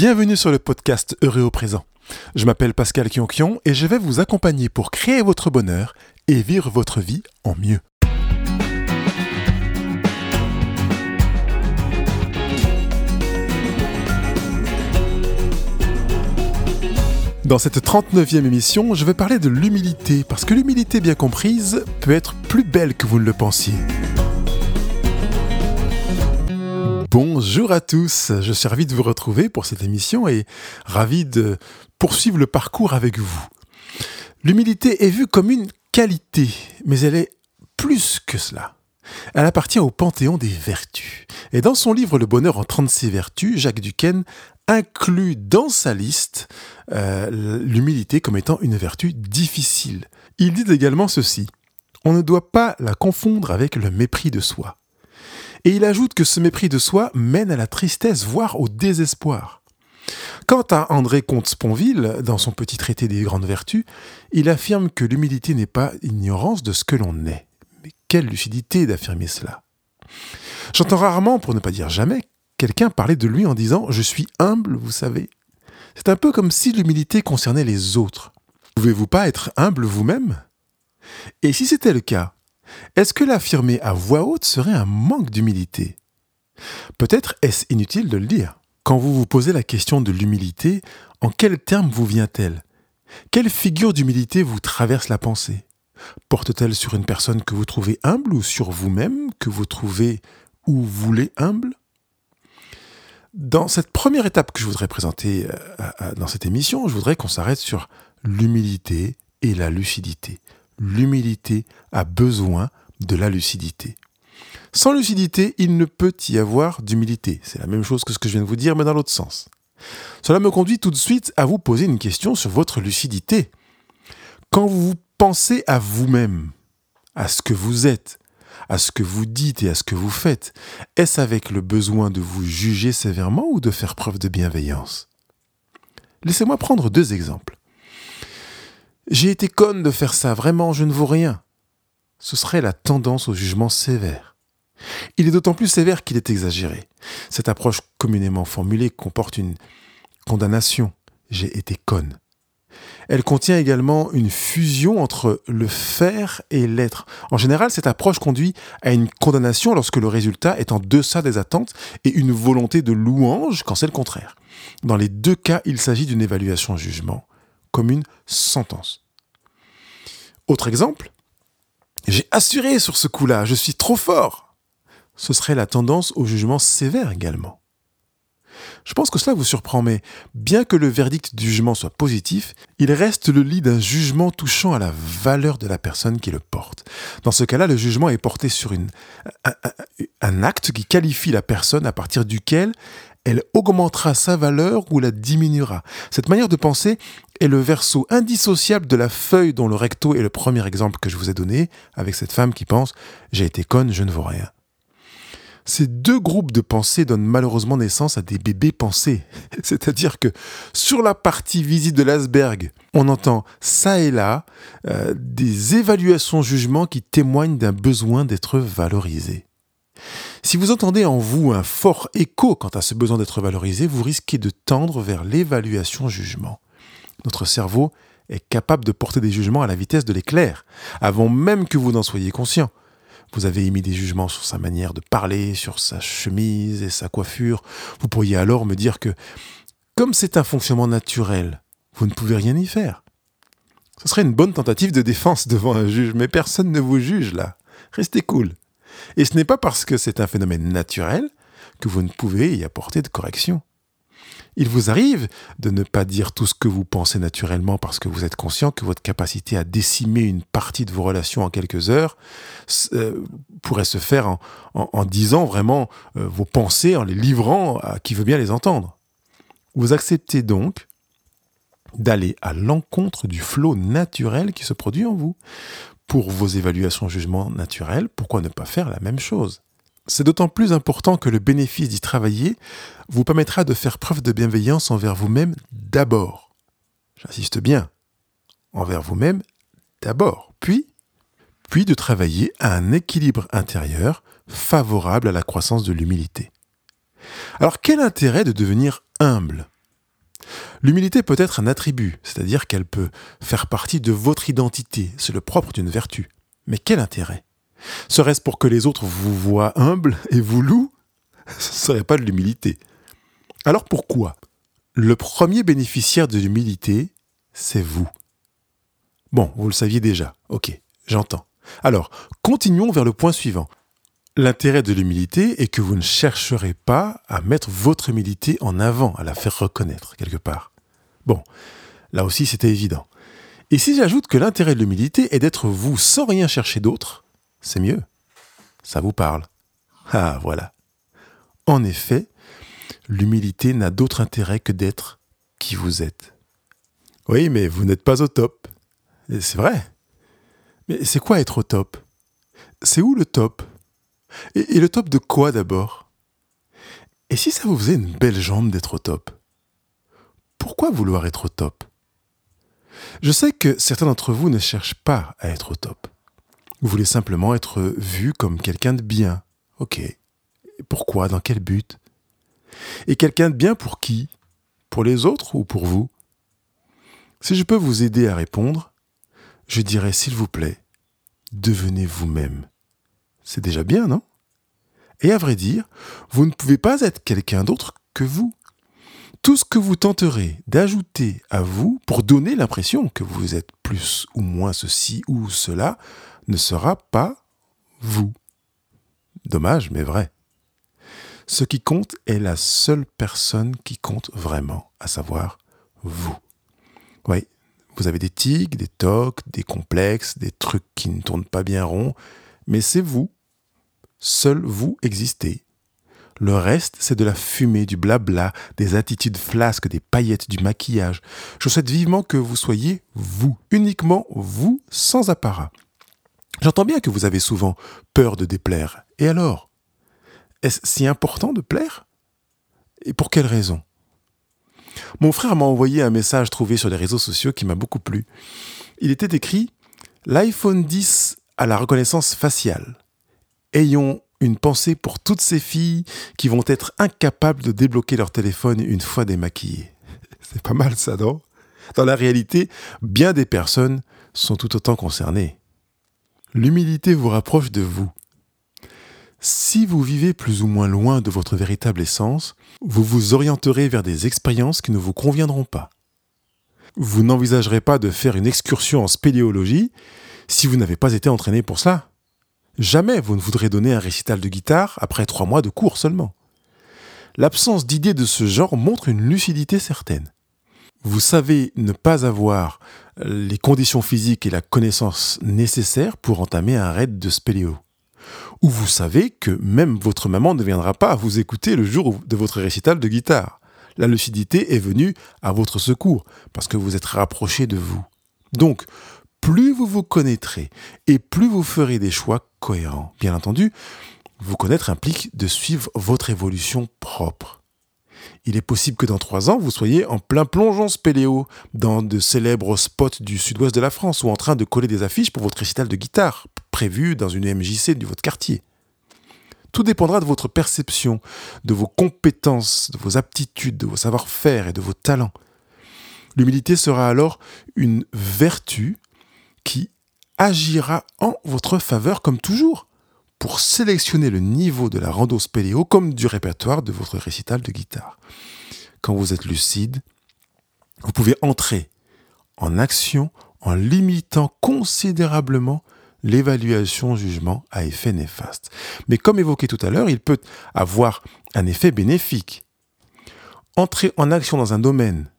Bienvenue sur le podcast Heureux au présent. Je m'appelle Pascal Kionkion et je vais vous accompagner pour créer votre bonheur et vivre votre vie en mieux. Dans cette 39e émission, je vais parler de l'humilité, parce que l'humilité bien comprise peut être plus belle que vous ne le pensiez. Bonjour à tous, je suis ravi de vous retrouver pour cette émission et ravi de poursuivre le parcours avec vous. L'humilité est vue comme une qualité, mais elle est plus que cela. Elle appartient au panthéon des vertus. Et dans son livre Le bonheur en 36 vertus, Jacques Duquesne inclut dans sa liste euh, l'humilité comme étant une vertu difficile. Il dit également ceci. On ne doit pas la confondre avec le mépris de soi. Et il ajoute que ce mépris de soi mène à la tristesse, voire au désespoir. Quant à André Comte-Sponville, dans son petit traité des grandes vertus, il affirme que l'humilité n'est pas ignorance de ce que l'on est. Mais quelle lucidité d'affirmer cela J'entends rarement, pour ne pas dire jamais, quelqu'un parler de lui en disant ⁇ Je suis humble, vous savez ⁇ C'est un peu comme si l'humilité concernait les autres. Pouvez-vous pas être humble vous-même? Et si c'était le cas, est-ce que l'affirmer à voix haute serait un manque d'humilité? Peut-être est-ce inutile de le dire. Quand vous vous posez la question de l'humilité, en quels termes vous vient-elle? Quelle figure d'humilité vous traverse la pensée? Porte-t-elle sur une personne que vous trouvez humble ou sur vous-même que vous trouvez ou voulez humble? Dans cette première étape que je voudrais présenter euh, dans cette émission, je voudrais qu'on s'arrête sur l'humilité et la lucidité l'humilité a besoin de la lucidité. Sans lucidité, il ne peut y avoir d'humilité. C'est la même chose que ce que je viens de vous dire, mais dans l'autre sens. Cela me conduit tout de suite à vous poser une question sur votre lucidité. Quand vous pensez à vous-même, à ce que vous êtes, à ce que vous dites et à ce que vous faites, est-ce avec le besoin de vous juger sévèrement ou de faire preuve de bienveillance? Laissez-moi prendre deux exemples. J'ai été conne de faire ça, vraiment, je ne vaux rien. Ce serait la tendance au jugement sévère. Il est d'autant plus sévère qu'il est exagéré. Cette approche communément formulée comporte une condamnation. J'ai été conne. Elle contient également une fusion entre le faire et l'être. En général, cette approche conduit à une condamnation lorsque le résultat est en deçà des attentes et une volonté de louange quand c'est le contraire. Dans les deux cas, il s'agit d'une évaluation-jugement comme une sentence. Autre exemple, j'ai assuré sur ce coup-là, je suis trop fort. Ce serait la tendance au jugement sévère également. Je pense que cela vous surprend, mais bien que le verdict du jugement soit positif, il reste le lit d'un jugement touchant à la valeur de la personne qui le porte. Dans ce cas-là, le jugement est porté sur un acte qui qualifie la personne à partir duquel elle augmentera sa valeur ou la diminuera. Cette manière de penser est le verso indissociable de la feuille dont le recto est le premier exemple que je vous ai donné, avec cette femme qui pense ⁇ j'ai été conne, je ne vaux rien ⁇ ces deux groupes de pensées donnent malheureusement naissance à des bébés pensés. C'est-à-dire que sur la partie visible de l'iceberg, on entend ça et là euh, des évaluations jugements qui témoignent d'un besoin d'être valorisé. Si vous entendez en vous un fort écho quant à ce besoin d'être valorisé, vous risquez de tendre vers l'évaluation-jugement. Notre cerveau est capable de porter des jugements à la vitesse de l'éclair, avant même que vous n'en soyez conscient. Vous avez émis des jugements sur sa manière de parler, sur sa chemise et sa coiffure. Vous pourriez alors me dire que, comme c'est un fonctionnement naturel, vous ne pouvez rien y faire. Ce serait une bonne tentative de défense devant un juge, mais personne ne vous juge là. Restez cool. Et ce n'est pas parce que c'est un phénomène naturel que vous ne pouvez y apporter de correction. Il vous arrive de ne pas dire tout ce que vous pensez naturellement parce que vous êtes conscient que votre capacité à décimer une partie de vos relations en quelques heures euh, pourrait se faire en, disant vraiment euh, vos pensées, en les livrant à qui veut bien les entendre. Vous acceptez donc d'aller à l'encontre du flot naturel qui se produit en vous pour vos évaluations jugement naturelles, pourquoi ne pas faire la même chose? C'est d'autant plus important que le bénéfice d'y travailler vous permettra de faire preuve de bienveillance envers vous-même d'abord. J'insiste bien, envers vous-même d'abord, puis, puis de travailler à un équilibre intérieur favorable à la croissance de l'humilité. Alors quel intérêt de devenir humble? L'humilité peut être un attribut, c'est-à-dire qu'elle peut faire partie de votre identité, c'est le propre d'une vertu. Mais quel intérêt? Serait-ce pour que les autres vous voient humble et vous louent? Ce ne serait pas de l'humilité. Alors pourquoi Le premier bénéficiaire de l'humilité, c'est vous? Bon, vous le saviez déjà, ok, j'entends. Alors, continuons vers le point suivant. L'intérêt de l'humilité est que vous ne chercherez pas à mettre votre humilité en avant, à la faire reconnaître quelque part. Bon, là aussi c'était évident. Et si j'ajoute que l'intérêt de l'humilité est d'être vous sans rien chercher d'autre, c'est mieux. Ça vous parle. Ah voilà. En effet, l'humilité n'a d'autre intérêt que d'être qui vous êtes. Oui, mais vous n'êtes pas au top. C'est vrai. Mais c'est quoi être au top? C'est où le top? Et, le top de quoi d'abord? Et si ça vous faisait une belle jambe d'être au top? Pourquoi vouloir être au top? Je sais que certains d'entre vous ne cherchent pas à être au top. Vous voulez simplement être vu comme quelqu'un de bien. Ok. Pourquoi? Dans quel but? Et quelqu'un de bien pour qui? Pour les autres ou pour vous? Si je peux vous aider à répondre, je dirais s'il vous plaît, devenez vous-même. C'est déjà bien, non? Et à vrai dire, vous ne pouvez pas être quelqu'un d'autre que vous. Tout ce que vous tenterez d'ajouter à vous pour donner l'impression que vous êtes plus ou moins ceci ou cela ne sera pas vous. Dommage, mais vrai. Ce qui compte est la seule personne qui compte vraiment, à savoir vous. Oui, vous avez des tics, des tocs, des complexes, des trucs qui ne tournent pas bien rond, mais c'est vous. Seul vous existez. Le reste, c'est de la fumée, du blabla, des attitudes flasques, des paillettes, du maquillage. Je souhaite vivement que vous soyez vous, uniquement vous, sans apparat. J'entends bien que vous avez souvent peur de déplaire. Et alors Est-ce si important de plaire? Et pour quelle raison? Mon frère m'a envoyé un message trouvé sur les réseaux sociaux qui m'a beaucoup plu. Il était écrit L'iPhone 10 a la reconnaissance faciale. Ayons une pensée pour toutes ces filles qui vont être incapables de débloquer leur téléphone une fois démaquillées. C'est pas mal ça, non? Dans la réalité, bien des personnes sont tout autant concernées. L'humilité vous rapproche de vous. Si vous vivez plus ou moins loin de votre véritable essence, vous vous orienterez vers des expériences qui ne vous conviendront pas. Vous n'envisagerez pas de faire une excursion en spéléologie si vous n'avez pas été entraîné pour cela. Jamais vous ne voudrez donner un récital de guitare après trois mois de cours seulement. L'absence d'idées de ce genre montre une lucidité certaine vous savez ne pas avoir les conditions physiques et la connaissance nécessaires pour entamer un raid de spéléo. Ou vous savez que même votre maman ne viendra pas vous écouter le jour de votre récital de guitare. La lucidité est venue à votre secours parce que vous êtes rapproché de vous. Donc, plus vous vous connaîtrez et plus vous ferez des choix cohérents. Bien entendu, vous connaître implique de suivre votre évolution propre il est possible que dans trois ans, vous soyez en plein plongeon spéléo dans de célèbres spots du sud-ouest de la France ou en train de coller des affiches pour votre récital de guitare, prévu dans une MJC de votre quartier. Tout dépendra de votre perception, de vos compétences, de vos aptitudes, de vos savoir-faire et de vos talents. L'humilité sera alors une vertu qui agira en votre faveur comme toujours pour sélectionner le niveau de la rando spéléo comme du répertoire de votre récital de guitare. Quand vous êtes lucide, vous pouvez entrer en action en limitant considérablement l'évaluation-jugement à effet néfaste. Mais comme évoqué tout à l'heure, il peut avoir un effet bénéfique. Entrer en action dans un domaine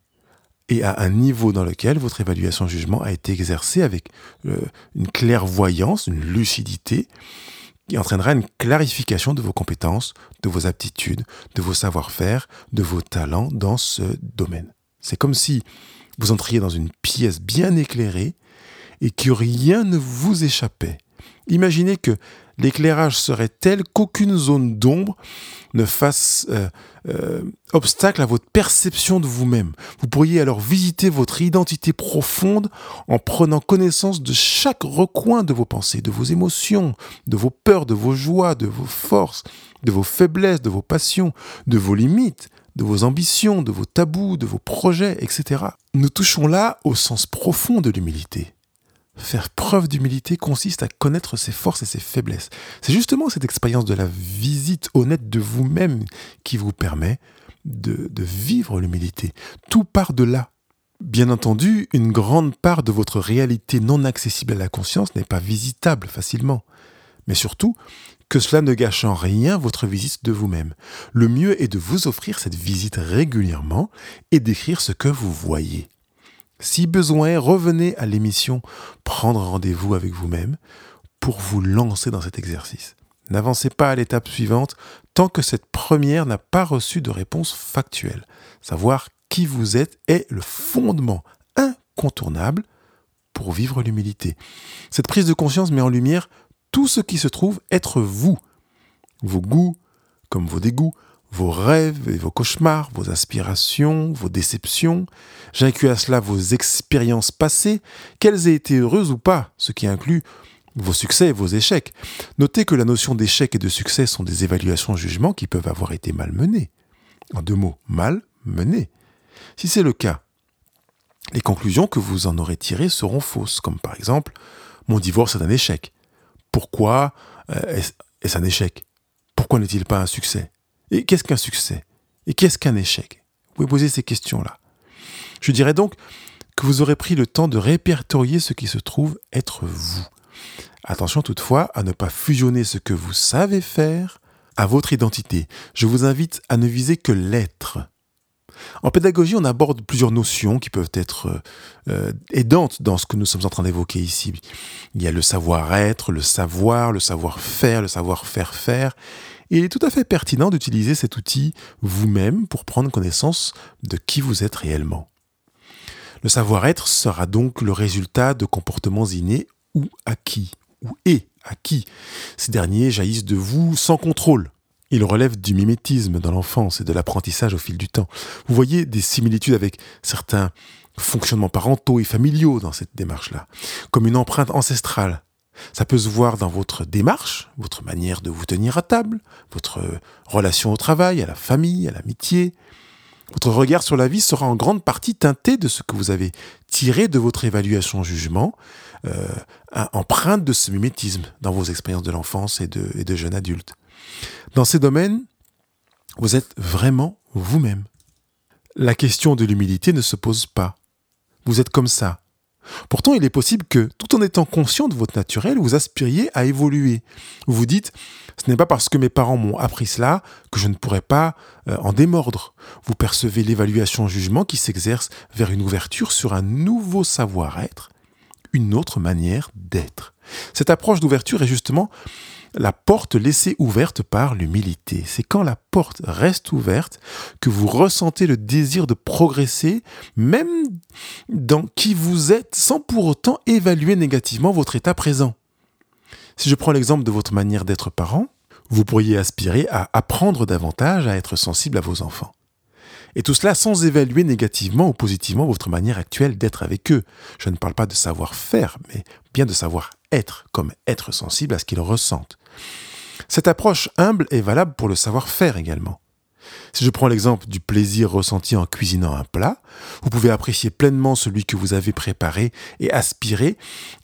et à un niveau dans lequel votre évaluation-jugement a été exercée avec euh, une clairvoyance, une lucidité, qui entraînera une clarification de vos compétences, de vos aptitudes, de vos savoir-faire, de vos talents dans ce domaine. C'est comme si vous entriez dans une pièce bien éclairée et que rien ne vous échappait. Imaginez que l'éclairage serait tel qu'aucune zone d'ombre ne fasse euh, euh, obstacle à votre perception de vous-même. Vous pourriez alors visiter votre identité profonde en prenant connaissance de chaque recoin de vos pensées, de vos émotions, de vos peurs, de vos joies, de vos forces, de vos faiblesses, de vos passions, de vos limites, de vos ambitions, de vos tabous, de vos projets, etc. Nous touchons là au sens profond de l'humilité. Faire preuve d'humilité consiste à connaître ses forces et ses faiblesses. C'est justement cette expérience de la visite honnête de vous-même qui vous permet de, vivre l'humilité. Tout part de là. Bien entendu, une grande part de votre réalité non accessible à la conscience n'est pas visitable facilement. Mais surtout, que cela ne gâche en rien votre visite de vous-même. Le mieux est de vous offrir cette visite régulièrement et d'écrire ce que vous voyez. Si besoin, revenez à l'émission Prendre rendez-vous avec vous-même pour vous lancer dans cet exercice. N'avancez pas à l'étape suivante tant que cette première n'a pas reçu de réponse factuelle. Savoir qui vous êtes est le fondement incontournable pour vivre l'humilité. Cette prise de conscience met en lumière tout ce qui se trouve être vous. Vos goûts comme vos dégoûts, vos rêves et vos cauchemars, vos aspirations, vos déceptions. J'inclus à cela vos expériences passées, qu'elles aient été heureuses ou pas, ce qui inclut vos succès et vos échecs. Notez que la notion d'échec et de succès sont des évaluations jugements qui peuvent avoir été mal menées. En deux mots, mal menées. Si c'est le cas, les conclusions que vous en aurez tirées seront fausses, comme par exemple, mon divorce est un échec. Pourquoi euh, est-ce un échec? Pourquoi n'est-il pas un succès? Et qu'est-ce qu'un succès? Et qu'est-ce qu'un échec? Vous pouvez poser ces questions-là. Je dirais donc que vous aurez pris le temps de répertorier ce qui se trouve être vous. Attention toutefois à ne pas fusionner ce que vous savez faire à votre identité. Je vous invite à ne viser que l'être. En pédagogie, on aborde plusieurs notions qui peuvent être euh, aidantes dans ce que nous sommes en train d'évoquer ici. Il y a le savoir-être, le savoir, le savoir-faire, le savoir-faire faire. Il est tout à fait pertinent d'utiliser cet outil vous-même pour prendre connaissance de qui vous êtes réellement. Le savoir-être sera donc le résultat de comportements innés ou acquis, ou et acquis. Ces derniers jaillissent de vous sans contrôle. Ils relèvent du mimétisme dans l'enfance et de l'apprentissage au fil du temps. Vous voyez des similitudes avec certains fonctionnements parentaux et familiaux dans cette démarche-là, comme une empreinte ancestrale ça peut se voir dans votre démarche, votre manière de vous tenir à table, votre relation au travail, à la famille, à l'amitié. Votre regard sur la vie sera en grande partie teinté de ce que vous avez tiré de votre évaluation jugement, euh, empreinte de ce mimétisme dans vos expériences de l'enfance et de, et de jeune adulte. Dans ces domaines, vous êtes vraiment vous-même. La question de l'humilité ne se pose pas. Vous êtes comme ça, Pourtant, il est possible que, tout en étant conscient de votre naturel, vous aspiriez à évoluer. Vous dites, ce n'est pas parce que mes parents m'ont appris cela que je ne pourrais pas euh, en démordre. Vous percevez l'évaluation jugement qui s'exerce vers une ouverture sur un nouveau savoir-être, une autre manière d'être. Cette approche d'ouverture est justement la porte laissée ouverte par l'humilité. C'est quand la porte reste ouverte que vous ressentez le désir de progresser, même dans qui vous êtes, sans pour autant évaluer négativement votre état présent. Si je prends l'exemple de votre manière d'être parent, vous pourriez aspirer à apprendre davantage à être sensible à vos enfants. Et tout cela sans évaluer négativement ou positivement votre manière actuelle d'être avec eux. Je ne parle pas de savoir faire, mais bien de savoir être, comme être sensible à ce qu'ils ressentent. Cette approche humble est valable pour le savoir-faire également. Si je prends l'exemple du plaisir ressenti en cuisinant un plat, vous pouvez apprécier pleinement celui que vous avez préparé et aspirer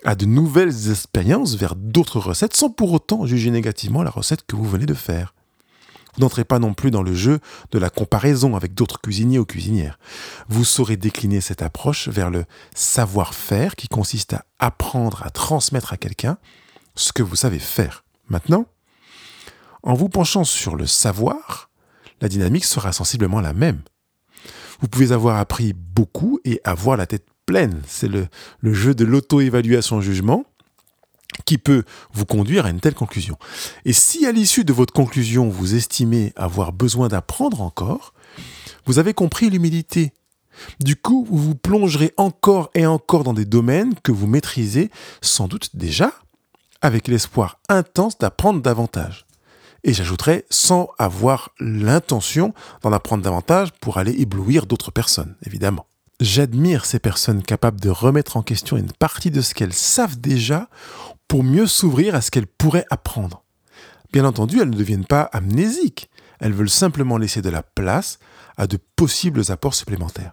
à de nouvelles expériences vers d'autres recettes sans pour autant juger négativement la recette que vous venez de faire. Vous n'entrez pas non plus dans le jeu de la comparaison avec d'autres cuisiniers ou cuisinières. Vous saurez décliner cette approche vers le savoir-faire qui consiste à apprendre à transmettre à quelqu'un ce que vous savez faire. Maintenant, en vous penchant sur le savoir, la dynamique sera sensiblement la même. Vous pouvez avoir appris beaucoup et avoir la tête pleine. C'est le, le jeu de l'auto-évaluation-jugement qui peut vous conduire à une telle conclusion. Et si à l'issue de votre conclusion, vous estimez avoir besoin d'apprendre encore, vous avez compris l'humilité. Du coup, vous vous plongerez encore et encore dans des domaines que vous maîtrisez sans doute déjà, avec l'espoir intense d'apprendre davantage. Et j'ajouterais sans avoir l'intention d'en apprendre davantage pour aller éblouir d'autres personnes, évidemment. J'admire ces personnes capables de remettre en question une partie de ce qu'elles savent déjà mieux s'ouvrir à ce qu'elles pourraient apprendre. Bien entendu, elles ne deviennent pas amnésiques, elles veulent simplement laisser de la place à de possibles apports supplémentaires.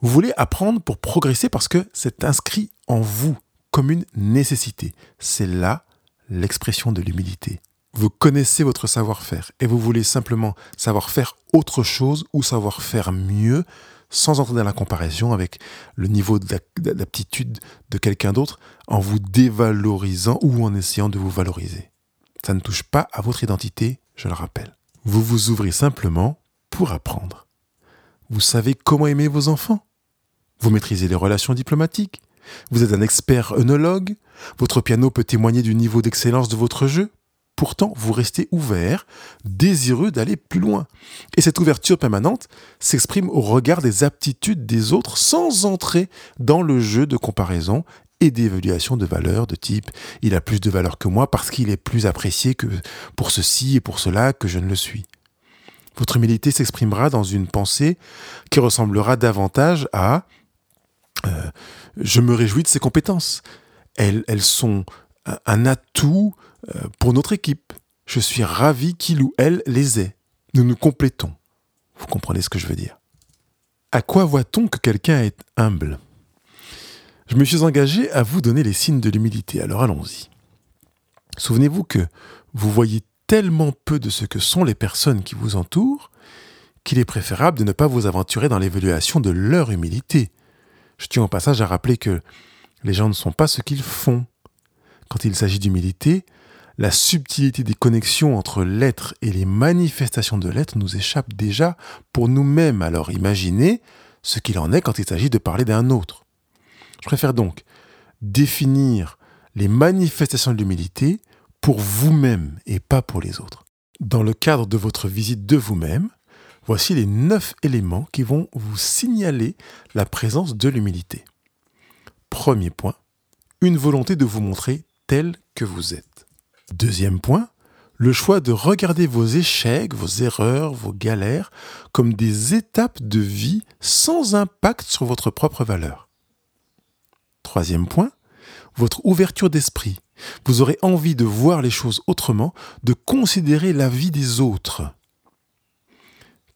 Vous voulez apprendre pour progresser parce que c'est inscrit en vous comme une nécessité. C'est là l'expression de l'humilité. Vous connaissez votre savoir-faire et vous voulez simplement savoir faire autre chose ou savoir faire mieux sans entrer dans la comparaison avec le niveau d'aptitude de quelqu'un d'autre en vous dévalorisant ou en essayant de vous valoriser. Ça ne touche pas à votre identité, je le rappelle. Vous vous ouvrez simplement pour apprendre. Vous savez comment aimer vos enfants. Vous maîtrisez les relations diplomatiques. Vous êtes un expert œnologue. Votre piano peut témoigner du niveau d'excellence de votre jeu. Pourtant, vous restez ouvert, désireux d'aller plus loin. Et cette ouverture permanente s'exprime au regard des aptitudes des autres sans entrer dans le jeu de comparaison et d'évaluation de valeur de type il a plus de valeur que moi parce qu'il est plus apprécié que pour ceci et pour cela que je ne le suis. Votre humilité s'exprimera dans une pensée qui ressemblera davantage à euh, je me réjouis de ses compétences. Elles, elles sont un atout pour notre équipe. Je suis ravi qu'il ou elle les ait. Nous nous complétons. Vous comprenez ce que je veux dire. À quoi voit-on que quelqu'un est humble? Je me suis engagé à vous donner les signes de l'humilité, alors allons-y. Souvenez-vous que vous voyez tellement peu de ce que sont les personnes qui vous entourent qu'il est préférable de ne pas vous aventurer dans l'évaluation de leur humilité. Je tiens au passage à rappeler que les gens ne sont pas ce qu'ils font. Quand il s'agit d'humilité, la subtilité des connexions entre l'être et les manifestations de l'être nous échappe déjà pour nous-mêmes. Alors imaginez ce qu'il en est quand il s'agit de parler d'un autre. Je préfère donc définir les manifestations de l'humilité pour vous-même et pas pour les autres. Dans le cadre de votre visite de vous-même, voici les neuf éléments qui vont vous signaler la présence de l'humilité. Premier point, une volonté de vous montrer tel que vous êtes. Deuxième point, le choix de regarder vos échecs, vos erreurs, vos galères comme des étapes de vie sans impact sur votre propre valeur. Troisième point, votre ouverture d'esprit. Vous aurez envie de voir les choses autrement, de considérer la vie des autres.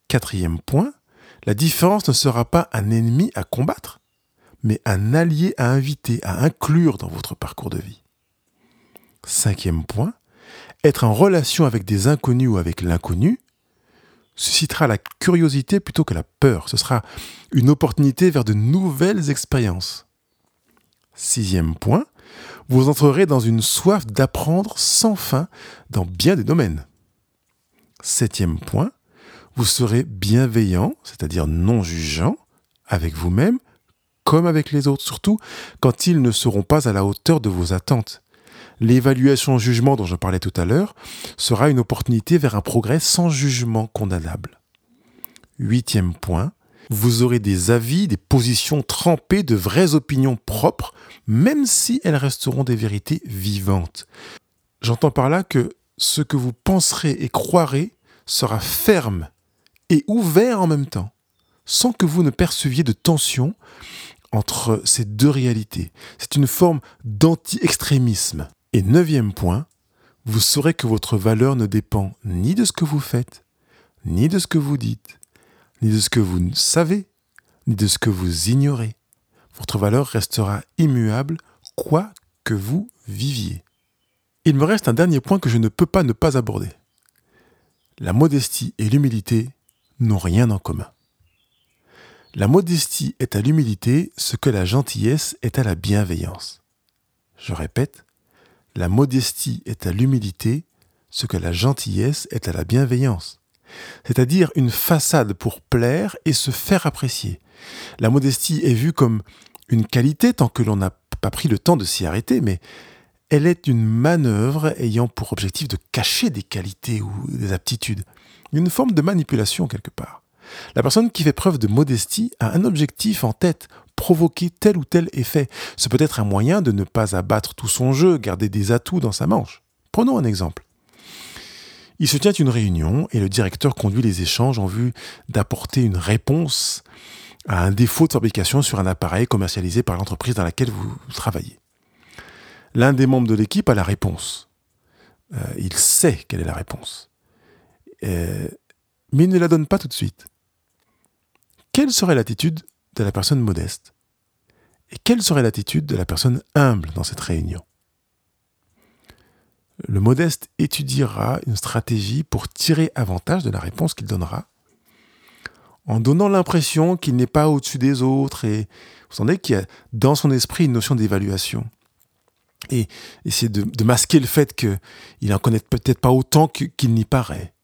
Quatrième point, la différence ne sera pas un ennemi à combattre, mais un allié à inviter, à inclure dans votre parcours de vie. Cinquième point, être en relation avec des inconnus ou avec l'inconnu suscitera la curiosité plutôt que la peur. Ce sera une opportunité vers de nouvelles expériences. Sixième point, vous entrerez dans une soif d'apprendre sans fin dans bien des domaines. Septième point, vous serez bienveillant, c'est-à-dire non jugeant, avec vous-même comme avec les autres, surtout quand ils ne seront pas à la hauteur de vos attentes l'évaluation jugement dont je parlais tout à l'heure sera une opportunité vers un progrès sans jugement condamnable. Huitième point, vous aurez des avis, des positions trempées de vraies opinions propres, même si elles resteront des vérités vivantes. J'entends par là que ce que vous penserez et croirez sera ferme et ouvert en même temps, sans que vous ne perceviez de tension entre ces deux réalités. C'est une forme d'anti-extrémisme. Et neuvième point, vous saurez que votre valeur ne dépend ni de ce que vous faites, ni de ce que vous dites, ni de ce que vous savez, ni de ce que vous ignorez. Votre valeur restera immuable quoi que vous viviez. Il me reste un dernier point que je ne peux pas ne pas aborder. La modestie et l'humilité n'ont rien en commun. La modestie est à l'humilité ce que la gentillesse est à la bienveillance. Je répète, la modestie est à l'humilité ce que la gentillesse est à la bienveillance, c'est-à-dire une façade pour plaire et se faire apprécier. La modestie est vue comme une qualité tant que l'on n'a pas pris le temps de s'y arrêter, mais elle est une manœuvre ayant pour objectif de cacher des qualités ou des aptitudes, une forme de manipulation quelque part. La personne qui fait preuve de modestie a un objectif en tête provoquer tel ou tel effet. Ce peut être un moyen de ne pas abattre tout son jeu, garder des atouts dans sa manche. Prenons un exemple. Il se tient une réunion et le directeur conduit les échanges en vue d'apporter une réponse à un défaut de fabrication sur un appareil commercialisé par l'entreprise dans laquelle vous travaillez. L'un des membres de l'équipe a la réponse. Euh, il sait quelle est la réponse. Euh, mais il ne la donne pas tout de suite. Quelle serait l'attitude de la personne modeste Et quelle serait l'attitude de la personne humble dans cette réunion? Le modeste étudiera une stratégie pour tirer avantage de la réponse qu'il donnera, en donnant l'impression qu'il n'est pas au-dessus des autres, et vous sentez qu'il y a dans son esprit une notion d'évaluation. Et essayer de, masquer le fait qu'il en connaît peut-être pas autant qu'il n'y paraît,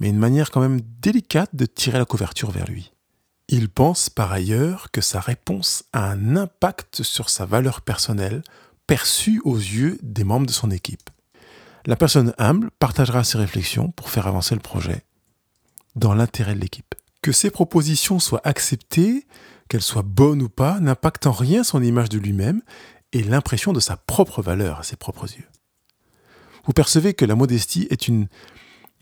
mais une manière quand même délicate de tirer la couverture vers lui. Il pense par ailleurs que sa réponse a un impact sur sa valeur personnelle perçue aux yeux des membres de son équipe. La personne humble partagera ses réflexions pour faire avancer le projet dans l'intérêt de l'équipe. Que ses propositions soient acceptées, qu'elles soient bonnes ou pas, n'impacte en rien son image de lui-même et l'impression de sa propre valeur à ses propres yeux. Vous percevez que la modestie est une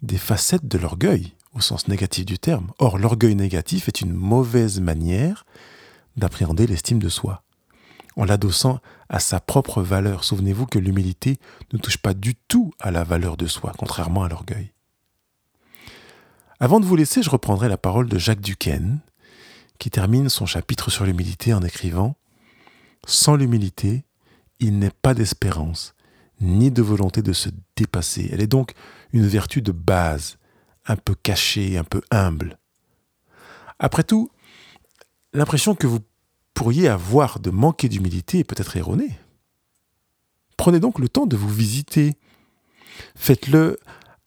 des facettes de l'orgueil au sens négatif du terme. Or, l'orgueil négatif est une mauvaise manière d'appréhender l'estime de soi. En l'adossant à sa propre valeur, souvenez-vous que l'humilité ne touche pas du tout à la valeur de soi, contrairement à l'orgueil. Avant de vous laisser, je reprendrai la parole de Jacques Duquesne, qui termine son chapitre sur l'humilité en écrivant Sans l'humilité, il n'est pas d'espérance, ni de volonté de se dépasser. Elle est donc une vertu de base, un peu caché, un peu humble. Après tout, l'impression que vous pourriez avoir de manquer d'humilité est peut-être erronée. Prenez donc le temps de vous visiter. Faites-le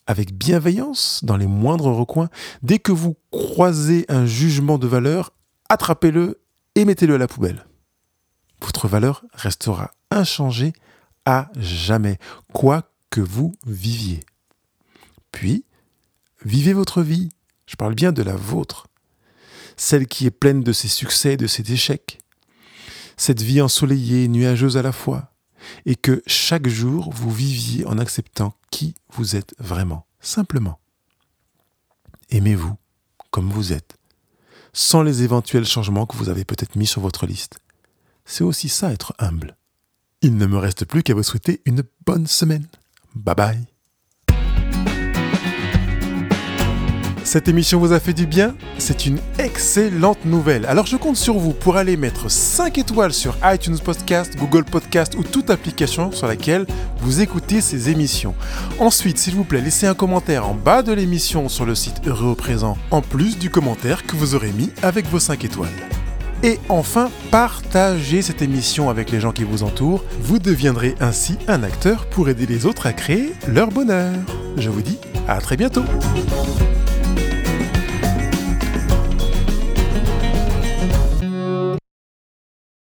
avec bienveillance dans les moindres recoins. Dès que vous croisez un jugement de valeur, attrapez-le et mettez-le à la poubelle. Votre valeur restera inchangée à jamais, quoi que vous viviez. Puis, Vivez votre vie. Je parle bien de la vôtre. Celle qui est pleine de ses succès et de ses échecs. Cette vie ensoleillée, nuageuse à la fois. Et que chaque jour vous viviez en acceptant qui vous êtes vraiment. Simplement. Aimez-vous comme vous êtes. Sans les éventuels changements que vous avez peut-être mis sur votre liste. C'est aussi ça être humble. Il ne me reste plus qu'à vous souhaiter une bonne semaine. Bye bye. Cette émission vous a fait du bien C'est une excellente nouvelle. Alors je compte sur vous pour aller mettre 5 étoiles sur iTunes Podcast, Google Podcast ou toute application sur laquelle vous écoutez ces émissions. Ensuite, s'il vous plaît, laissez un commentaire en bas de l'émission sur le site Heureux au présent, en plus du commentaire que vous aurez mis avec vos 5 étoiles. Et enfin, partagez cette émission avec les gens qui vous entourent. Vous deviendrez ainsi un acteur pour aider les autres à créer leur bonheur. Je vous dis à très bientôt.